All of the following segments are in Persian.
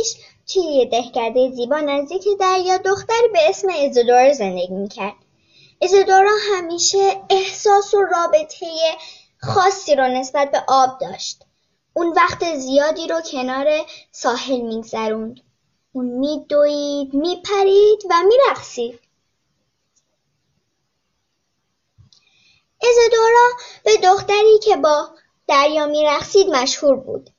پیش توی یه دهکده زیبا نزدیک دریا دختری به اسم ایزودورا زندگی می‌کرد. ایزودورا همیشه احساس و رابطه خاصی رو نسبت به آب داشت. اون وقت زیادی رو کنار ساحل میگذروند. اون میدوید، میپرید و میرقصید. ایزودورا به دختری که با دریا میرقصید مشهور بود.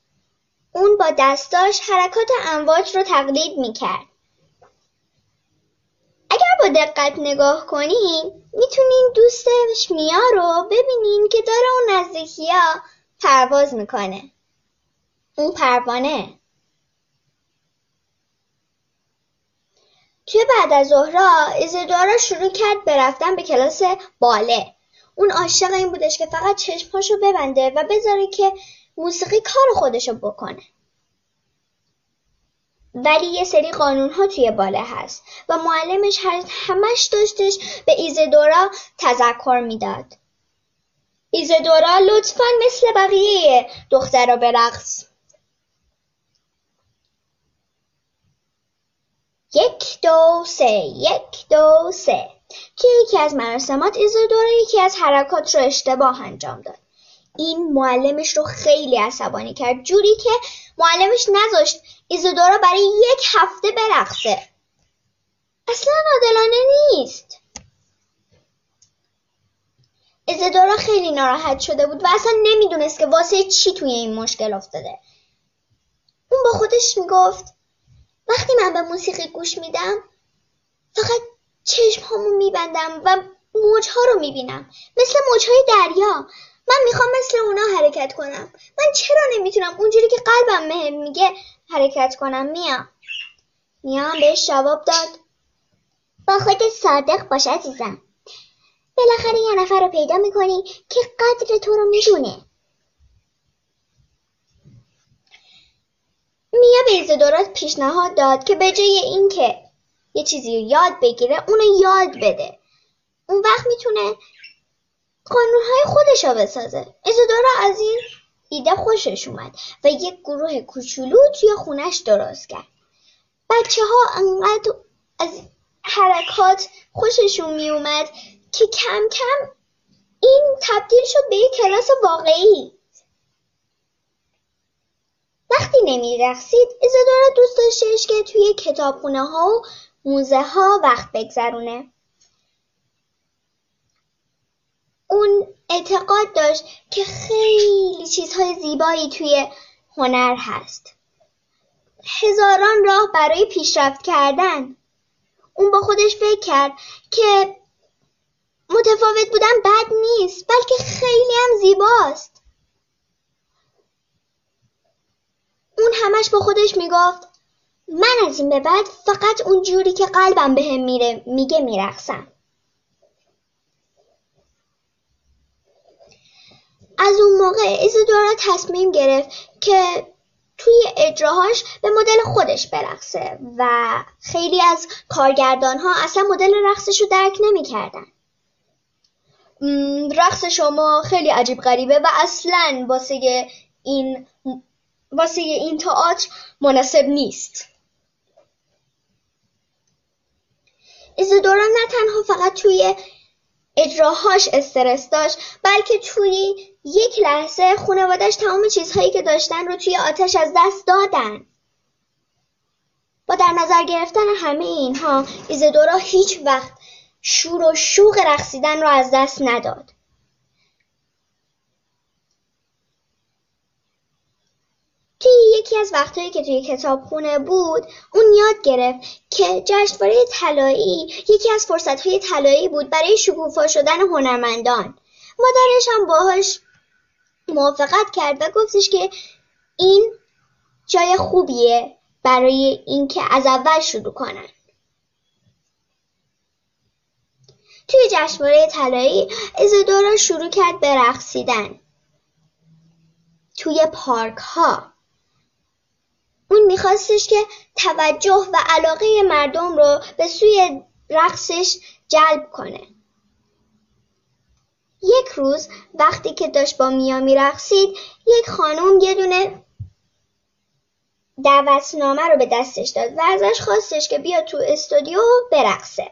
اون با دستاش حرکات امواج رو تقلید می‌کرد. اگر با دقت نگاه کنین می‌تونین دوستش میا رو ببینین که داره اون نزدیکی ها پرواز می‌کنه. اون پروانه. توی بعد از ظهرا ایزدورا شروع کرد به رفتن به کلاس باله. اون عاشق این بودش که فقط چشمهاشو ببنده و بذاره که موسیقی کار خودشو بکنه. ولی یه سری قانون ها توی باله هست و معلمش همش داشتش به ایزدورا تذکر می‌داد. ایزدورا لطفا مثل بقیه دخترا برقص. یک دو سه یک دو سه که یکی از مراسمات ایزدورا یکی از حرکات رو اشتباه انجام داد. این معلمش رو خیلی عصبانی کرد. جوری که معلمش نذاشت ایزودورا برای یک هفته برقصه. اصلا عادلانه نیست. ایزودورا خیلی ناراحت شده بود و اصلا نمی‌دونست که واسه چی توی این مشکل افتاده. اون با خودش می‌گفت وقتی من به موسیقی گوش میدم فقط چشم هامو میبندم و موجها رو می‌بینم. مثل موجهای دریا. من می‌خوام مثل اونا حرکت کنم. من چرا نمی‌تونم؟ اونجوری که قلبم مهم میگه حرکت کنم. میا. میا بهش جواب داد. با خودت صادق باش عزیزم. بالاخره یه نفر رو پیدا می‌کنی که قدر تو رو می‌دونه. میا به ایزدورات پیشنهاد داد که به جای اینکه یه چیزی رو یاد بگیره اونو یاد بده. اون وقت می‌تونه قانونهای خودش رو بسازه. ایزودورا از این ایده خوشش اومد و یک گروه کوچولو توی خونش درست کرد. بچه ها انقدر از حرکات خوششون میومد که کم کم این تبدیل شد به یک کلاس واقعی. وقتی نمیرقصید ایزادورا دوست داشتش که توی کتابخونه ها و موزه ها وقت بگذرونه. اون اعتقاد داشت که خیلی چیزهای زیبایی توی هنر هست. هزاران راه برای پیشرفت کردن. اون با خودش فکر کرد که متفاوت بودن بد نیست بلکه خیلی هم زیباست. اون همش با خودش می‌گفت من از این به بعد فقط اون جوری که قلبم بهم به میره میگه میرقصم. از اون موقع ایزدورا تصمیم گرفت که توی اجراهاش به مدل خودش برقصه و خیلی از کارگردان ها اصلا مدل رقصش رو درک نمی‌کردن. رقص شما خیلی عجیب غریبه و اصلا واسه این واسه این تئاتر مناسب نیست. ایزدورا نه تنها فقط توی اجراهاش استرس داشت بلکه توی یک لحظه خانوادش تمام چیزهایی که داشتن رو توی آتش از دست دادن. با در نظر گرفتن همه اینها ایزدورا هیچ وقت شور و شوق رقصیدن رو از دست نداد توی یکی از وقتهایی که توی کتابخونه بود اون یاد گرفت که جشنواره طلایی یکی از فرصتهای طلایی بود برای شکوفا شدن هنرمندان. مادرش هم باهاش موافقت کرد و گفتش که این جای خوبیه برای اینکه از اول شروع کنن. توی جشنواره طلایی ازدورا شروع کرد به رقصیدن. توی پارک ها اون میخواستش که توجه و علاقه مردم رو به سوی رقصش جلب کنه. یک روز وقتی که داشت با میا میرقصید یک خانم یه دونه دعوتنامه رو به دستش داد و ازش خواستش که بیا تو استودیو برقصه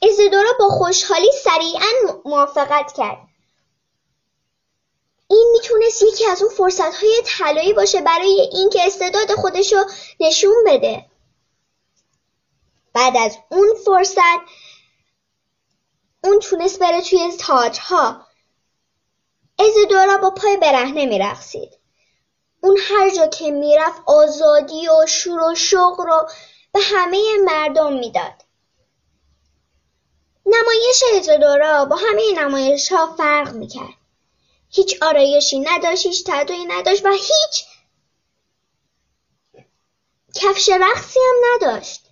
ایزدورا با خوشحالی سریعا موافقت کرد این می‌تونست یکی از اون فرصت های طلایی باشه برای اینکه استعداد خودش رو نشون بده. بعد از اون فرصت اون تونست بره توی تاجها ازدورا با پای برهنه میرقصید. اون هر جا که می‌رفت آزادی و شور و شوق رو به همه مردم می‌داد. نمایش ازدورا با همه نمایش ها فرق می‌کرد. هیچ آرایشی نداشت هیچ تدوی نداشت و هیچ کفش رقصی هم نداشت.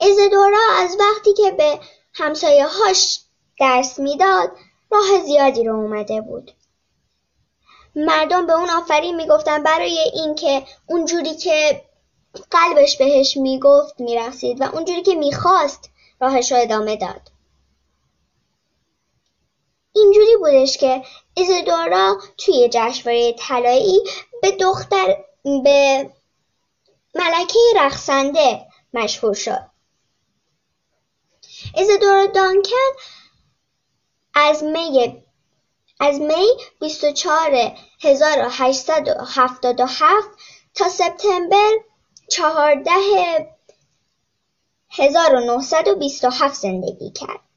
ازدورا از وقتی که به همسایه هاش درس می‌داد راه زیادی رو اومده بود. مردم به اون آفرین می‌گفتن برای اینکه اونجوری که قلبش بهش می‌گفت میرقصید و اونجوری که می‌خواست راهش رو ادامه داد. اینجوری بودش که ایزدورا توی جشنواره طلایی به دختر به ملکه رقصنده مشهور شد ایزدورا دانکن از می از می 24 1877 تا سپتامبر 14 1927 زندگی کرد.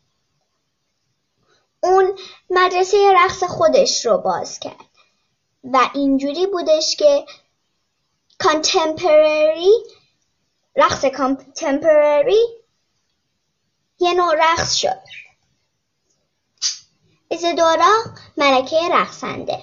اون مدرسه رقص خودش رو باز کرد. و اینجوری بودش که کانتمپرری رقص کانتمپرری یه نوع رقص شد. ایزدورا ملکه رقصنده.